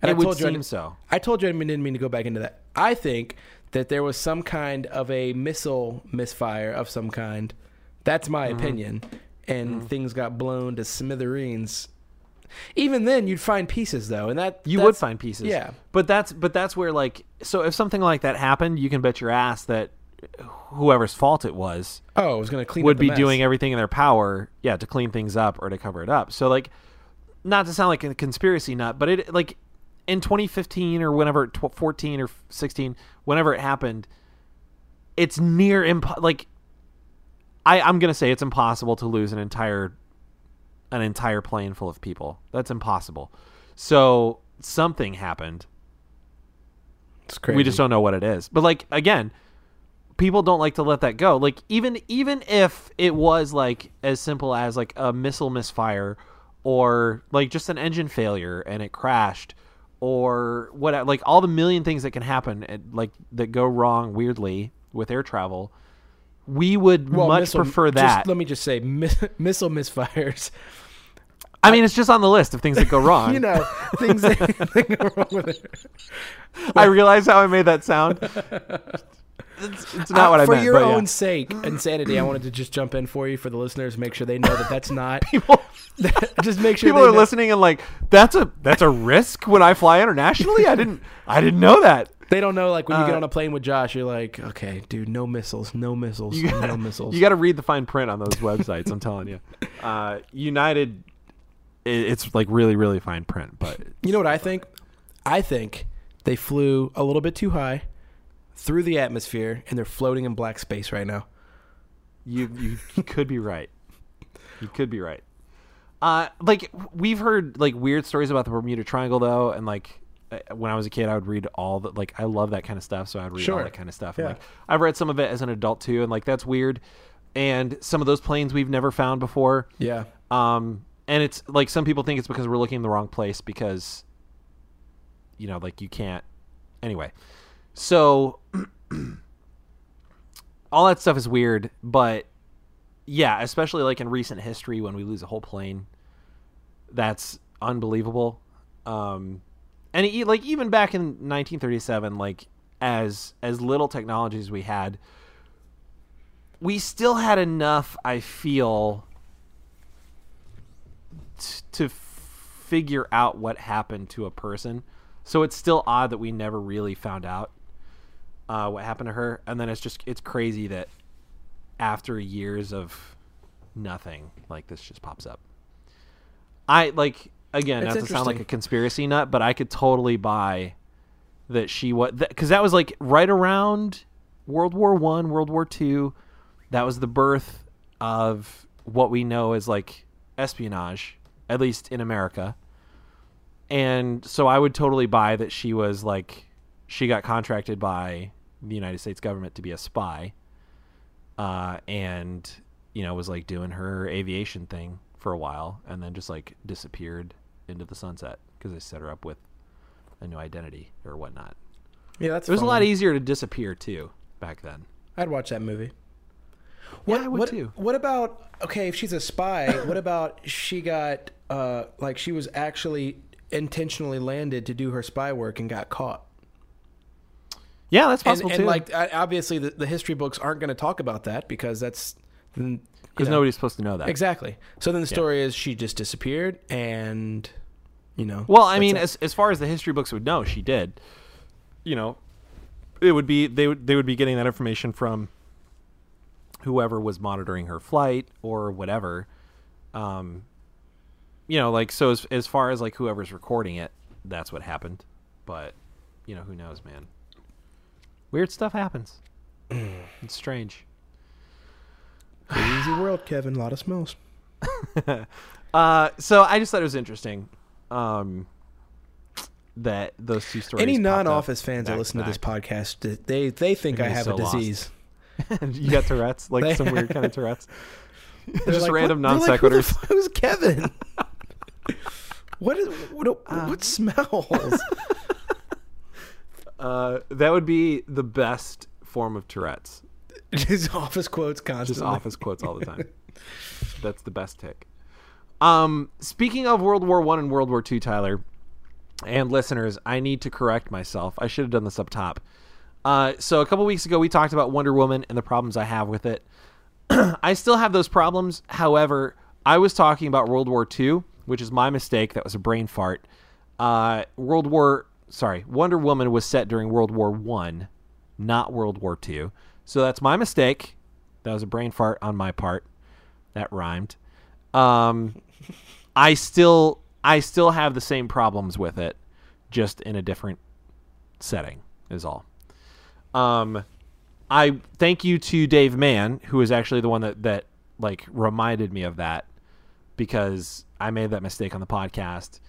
it I would told you I seem didn't- so. I told you I didn't mean to go back into that. I think that there was some kind of a missile misfire of some kind. That's my Mm-hmm. opinion. And things got blown to smithereens. Even then, you'd find pieces though, and that You would find pieces. yeah. But that's but that's where like so if something like that happened, you can bet your ass that whoever's fault it was Oh, I was gonna clean. would be mess. doing everything in their power, yeah, to clean things up or to cover it up. So like not to sound like a conspiracy nut, but it like in 2015 or whenever tw- 14 or 16, whenever it happened, it's near impo- like I I'm going to say it's impossible to lose an entire an entire plane full of people. That's impossible. So something happened. It's crazy. We just don't know what it is. But like again, people don't like to let that go. Like even even if it was like as simple as like a missile misfire or like just an engine failure and it crashed or what like all the million things that can happen and, like that go wrong weirdly with air travel, we would Well, much missile- prefer just- that. let me just say, mi- missile misfires. I mean, it's just on the list of things that go wrong. You know, things that, that go wrong with it. I realize how I made that sound. It's, it's not Uh, what I for meant. For your but yeah. own sake and sanity, I wanted to just jump in for you for the listeners, make sure they know that that's not. people, just make sure people are know- listening and like that's a that's a risk when I fly internationally. I didn't I didn't know that. They don't know, like when you get Uh, on a plane with Josh, you're like, okay, dude, no missiles, no missiles, gotta, no missiles. You got to read the fine print on those websites. I'm telling you, uh, United, it's like really really fine print. But You know what I think? I think they flew a little bit too high through the atmosphere, and they're floating in black space right now. you you, could be right. You could be right. Uh, like we've heard like weird stories about the Bermuda Triangle though, and like uh, when I was a kid, I would read all the like I love that kind of stuff, so I'd read all that kind of stuff. And Yeah. like I've read some of it as an adult too, and like that's weird. And some of those planes we've never found before. Yeah. Um, and it's like some people think it's because we're looking in the wrong place because, you know, like you can't. Anyway, so all that stuff is weird, but yeah, especially like in recent history when we lose a whole plane, that's unbelievable. Um, and e- like even back in 1937, like as as little technology as we had, we still had enough. I feel t- to figure out what happened to a person. So it's still odd that we never really found out uh, what happened to her, and then it's just it's crazy that after years of nothing, like this just pops up. I like again, It's not to sound like a conspiracy nut, but I could totally buy that she was because that was like right around World War One, World War Two. That was the birth of what we know as like espionage, at least in America. And so I would totally buy that she was like she got contracted by the United States government to be a spy, uh, and you know was like doing her aviation thing for a while, and then just like disappeared into the sunset because they set her up with a new identity or whatnot. Yeah, that's It was a lot easier to disappear too back then. I'd watch that movie. Yeah, What, I would what, too. What about okay? If she's a spy, what about she got uh like she was actually intentionally landed to do her spy work and got caught? Yeah, that's And, possible and too. like obviously the, the history books aren't going to talk about that because that's because because nobody's supposed to know that. exactly. So then the story is she just disappeared and you know. Well, I mean, it. as as far as the history books would know, she did. You know, it would be they would they would be getting that information from whoever was monitoring her flight or whatever. Um, you know, like so as as far as like whoever's recording it, that's what happened. But you know, who knows, man? Weird stuff happens. it's strange. crazy world, Kevin. A lot of smells. Uh, so I just thought it was interesting. Um, that those two stories. Any non-office fans that listen to this podcast, they they think They're I have so a disease. you got Tourette's, like some weird kind of Tourette's. Just like, random what- non like, sequiturs. f- Who's Kevin? what is what? Uh, what smells? Uh, that would be the best form of Tourette's. Just office quotes constantly. Just office quotes all the time. That's the best tic. Um, speaking of World War One and World War Two, Tyler, and listeners, I need to correct myself. I should have done this up top. Uh, so a couple weeks ago, we talked about Wonder Woman and the problems I have with it. I still have those problems. However, I was talking about World War II, which is my mistake. That was a brain fart. Uh, World War, sorry, Wonder Woman was set during World War One, not World War Two. So that's my mistake. That was a brain fart on my part. That rhymed. Um, I still, I still have the same problems with it, just in a different setting. Is all. Um, I thank you to Dave Mann, who is actually the one that that like reminded me of that because I made that mistake on the podcast,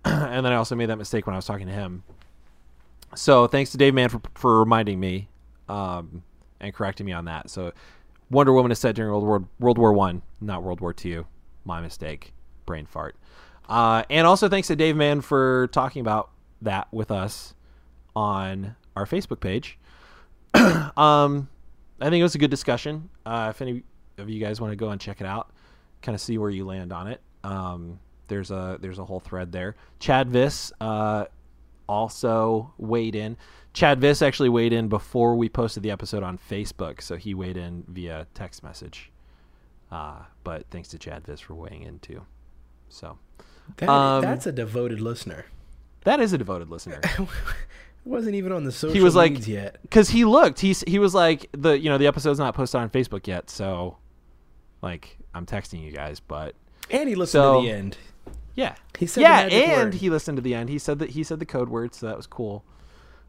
and then I also made that mistake when I was talking to him. So thanks to Dave Mann for for reminding me um, and correcting me on that. So Wonder Woman is set during World War World War One, not World War Two. My mistake, brain fart. Uh, and also thanks to Dave Mann for talking about that with us on our Facebook page. um, I think it was a good discussion. Uh, if any of you guys want to go and check it out, kind of see where you land on it. Um, there's a there's a whole thread there. Chad Viss uh, also weighed in. Chad Viss actually weighed in before we posted the episode on Facebook, so he weighed in via text message. Uh, but thanks to Chad Viss for weighing in too. So That- Um, that's a devoted listener. that is a devoted listener. Wasn't even on the social he was like yet. because he looked he's he was like the you know the episode's not posted on facebook yet so like i'm texting you guys but And he listened So- to the end. Yeah He said yeah the and word. he listened to the end he said that he said the code word so that was cool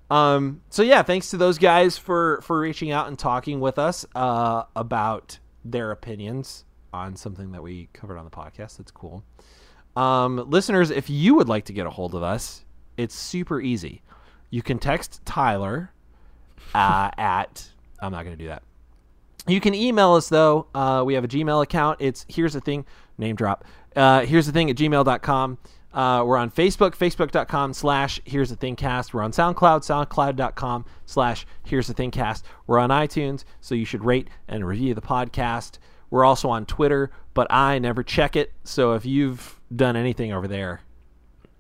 um so yeah thanks to those guys for for reaching out and talking with us uh about their opinions on something that we covered on the podcast that's cool um listeners if you would like to get a hold of us it's super easy you can text tyler uh, at i'm not going to do that you can email us though. Uh, we have a Gmail account. It's here's the thing, name drop. Uh, here's the thing at gmail.com. Uh, we're on Facebook, facebook.com slash here's the thing cast. We're on SoundCloud, soundcloud.com slash here's the thing cast. We're on iTunes, so you should rate and review the podcast. We're also on Twitter, but I never check it. So if you've done anything over there,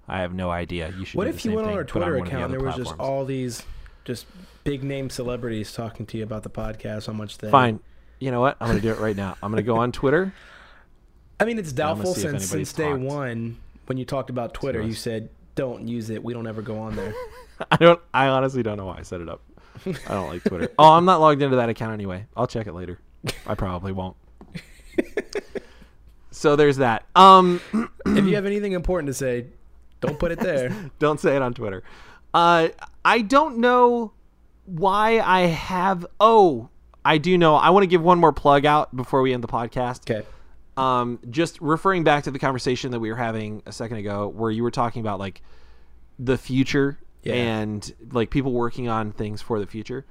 I have no idea. You should. What if you went on our Twitter the account there was just all these just big name celebrities talking to you about the podcast, how much they Fine. You know what? I'm gonna do it right now. I'm gonna go on Twitter. I mean, it's doubtful since since day talked. one when you talked about Twitter, you said don't use it. We don't ever go on there. I don't. I honestly don't know why I set it up. I don't like Twitter. oh, I'm not logged into that account anyway. I'll check it later. I probably won't. so there's that. Um, if you have anything important to say, don't put it there. don't say it on Twitter. Uh, I don't know why I have. Oh, I do know. I want to give one more plug out before we end the podcast. Okay. Um, just referring back to the conversation that we were having a second ago, where you were talking about like the future Yeah. and like people working on things for the future.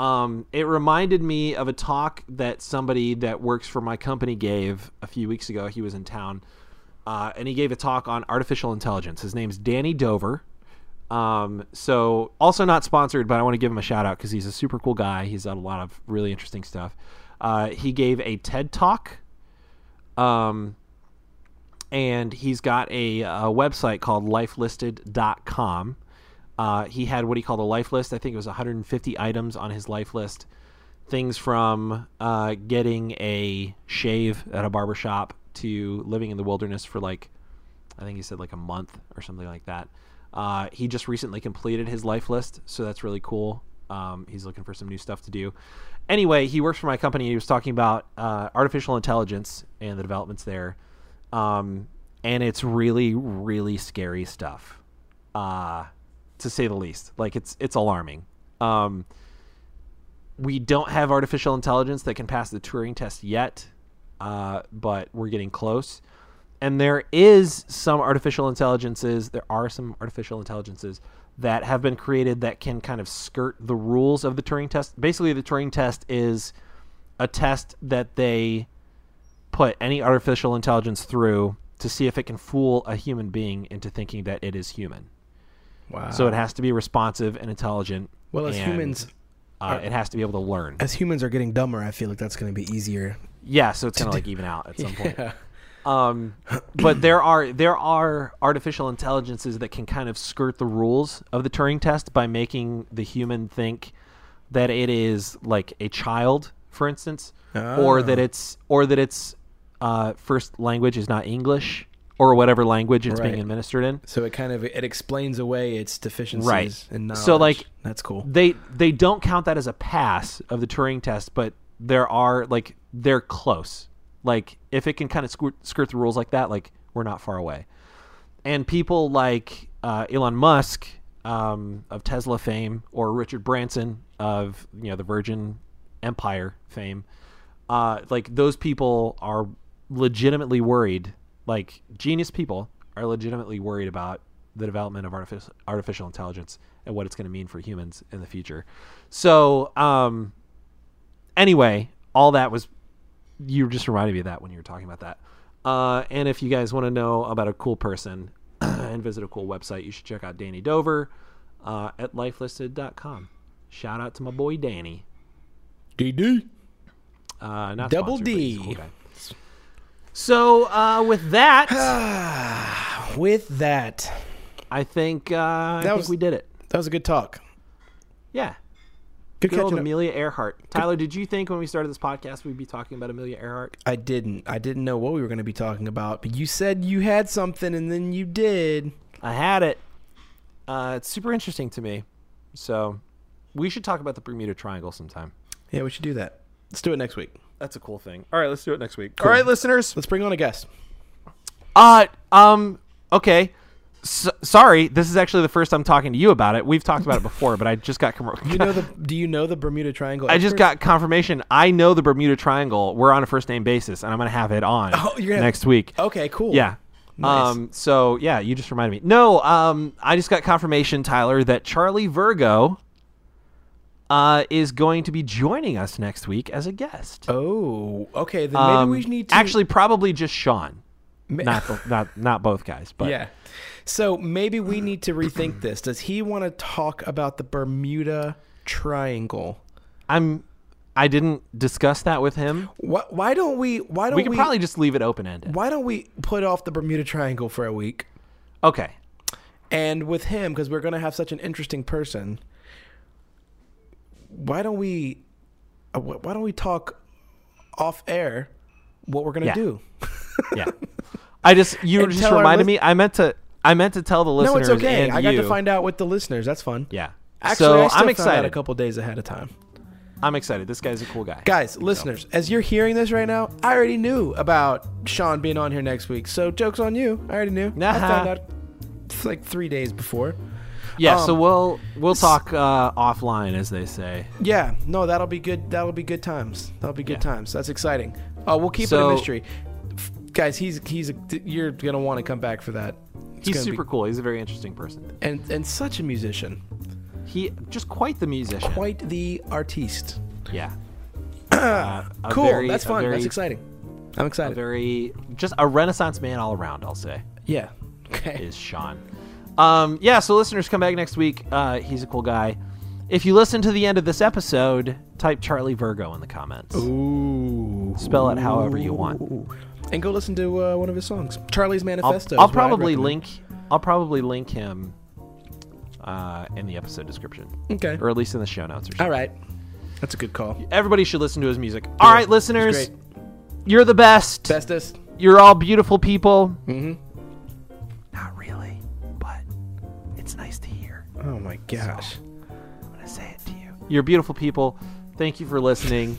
Um, it reminded me of a talk that somebody that works for my company gave a few weeks ago. He was in town, uh, and he gave a talk on artificial intelligence. His name's Danny Dover. Um, so also not sponsored, but I want to give him a shout out because he's a super cool guy. He's done a lot of really interesting stuff. Uh, he gave a TED talk um, and he's got a, a website called lifelisted.com. Uh, he had what he called a life list. I think it was 150 items on his life list. Things from uh, getting a shave at a barber shop to living in the wilderness for like, I think he said like a month or something like that. Uh, he just recently completed his life list, so that's really cool. Um, he's looking for some new stuff to do. Anyway, he works for my company. He was talking about uh, artificial intelligence and the developments there, um, and it's really, really scary stuff, uh, to say the least. Like it's it's alarming. Um, we don't have artificial intelligence that can pass the Turing test yet, uh, but we're getting close. And there is some artificial intelligences. There are some artificial intelligences that have been created that can kind of skirt the rules of the Turing test. Basically, the Turing test is a test that they put any artificial intelligence through to see if it can fool a human being into thinking that it is human. Wow. So it has to be responsive and intelligent. well, as and, humans, uh, it has to be able to learn. as humans are getting dumber, I feel like that's going to be easier. Yeah, so it's gonna like even out at some point. Um, but there are there are artificial intelligences that can kind of skirt the rules of the Turing test by making the human think that it is like a child, for instance, or that Ah. it's or that its uh, first language is not English or whatever language it's being administered in. So it kind of it explains away its deficiencies Right. in knowledge. So, like- that's cool. They they don't count that as a pass of the Turing test, but there are like they're close. Like if it can kind of skirt, skirt the rules like that, like we're not far away. And people like uh, Elon Musk um, of Tesla fame, or Richard Branson of you know the Virgin Empire fame, uh, like those people are legitimately worried. Like genius people are legitimately worried about the development of artificial artificial intelligence and what it's going to mean for humans in the future. So, um, anyway, all that was you just reminded me of that when you were talking about that. Uh, and if you guys want to know about a cool person and visit a cool website, you should check out Danny Dover uh, at lifelisted.com. Shout out to my boy Danny. DD. Uh, not Double sponsored, but he's a D. cool. So uh, with that, With that, I think uh, I That think was- we did it. that was a good talk. Yeah. Good Good old up. Amelia Earhart. Tyler, did you think when we started this podcast we'd be talking about Amelia Earhart? I didn't. I didn't know what we were going to be talking about, but you said you had something, and then you did. I had it. Uh, it's super interesting to me. So we should talk about the Bermuda Triangle sometime. Yeah, we should do that. Let's do it next week. That's a cool thing. All right, let's do it next week. Cool. All right, listeners. Let's bring on a guest. Uh, um, okay. S- sorry, this is actually the first I'm talking to you about it. We've talked about it before, but I just got. Com- You know the? do you know the Bermuda Triangle? I just got confirmation. I know the Bermuda Triangle. We're on a first name basis, and I'm gonna have it on Oh, next week. Okay, cool. Yeah. Nice. Um. So yeah, you just reminded me. No. Um. I just got confirmation, Tyler, that Charlie Virgo, uh, is going to be joining us next week as a guest. Oh, okay. Then maybe Um, we need to actually probably just Sean, not not not both guys, but yeah. So maybe we need to rethink this. Does he want to talk about the Bermuda Triangle? I'm. I didn't discuss that with him. Why, why don't we? Why don't We we? could probably just leave it open ended. why don't we put off the Bermuda Triangle for a week? Okay. And with him, because we're going to have such an interesting person, why don't we, uh, why don't we talk off air what we're going to Yeah. do? Yeah. I just you And just reminded lis- me. I meant to. I meant to tell the listeners. No, it's okay. I got you- to find out with the listeners. That's fun. Yeah. Actually, so I still I'm found out excited. a couple days ahead of time. I'm excited. This guy's a cool guy. Guys, listeners, as you're hearing this right now, I already knew about Sean being on here next week. So joke's on you. I already knew. I Nah. found out like three days before. Yeah. Um, so we'll we'll talk uh, offline, as they say. Yeah, no, that'll be good. That'll be good times. That'll be good Yeah. times. That's exciting. Uh, we'll keep it a mystery, F- guys. He's he's a, you're gonna want to come back for that. He's gonna be- super cool. He's a very interesting person. and and such a musician, He just quite the musician. quite the artiste. Yeah. Uh, Cool. very- That's fun. very- That's exciting. I'm A excited. very just a renaissance man all around. I'll say yeah. Okay. is Sean. Um, yeah. So listeners, come back next week. Uh, he's a cool guy. If you listen to the end of this episode, type Charlie Virgo in the comments. Ooh. Spell it however you want. And go listen to uh, one of his songs, Charlie's Manifesto. I'll I'd probably link. I'll probably link him uh, in the episode description, Okay. or at least in the show notes. Or something. All right. That's a good call. Everybody should listen to his music. All right, listeners, you're the best. Bestest. You're all beautiful people. Mm-hmm. Not really, but it's nice to hear. Oh my gosh. I'm gonna say it to you. You're beautiful people. Thank you for listening.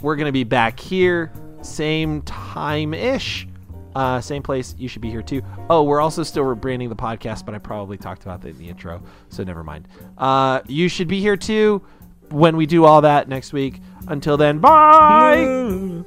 We're gonna be back here, same time ish, uh, same place. You should be here too. Oh, we're also still rebranding the podcast, but I probably talked about that in the intro, so never mind. Uh, you should be here too when we do all that next week. Until then, bye.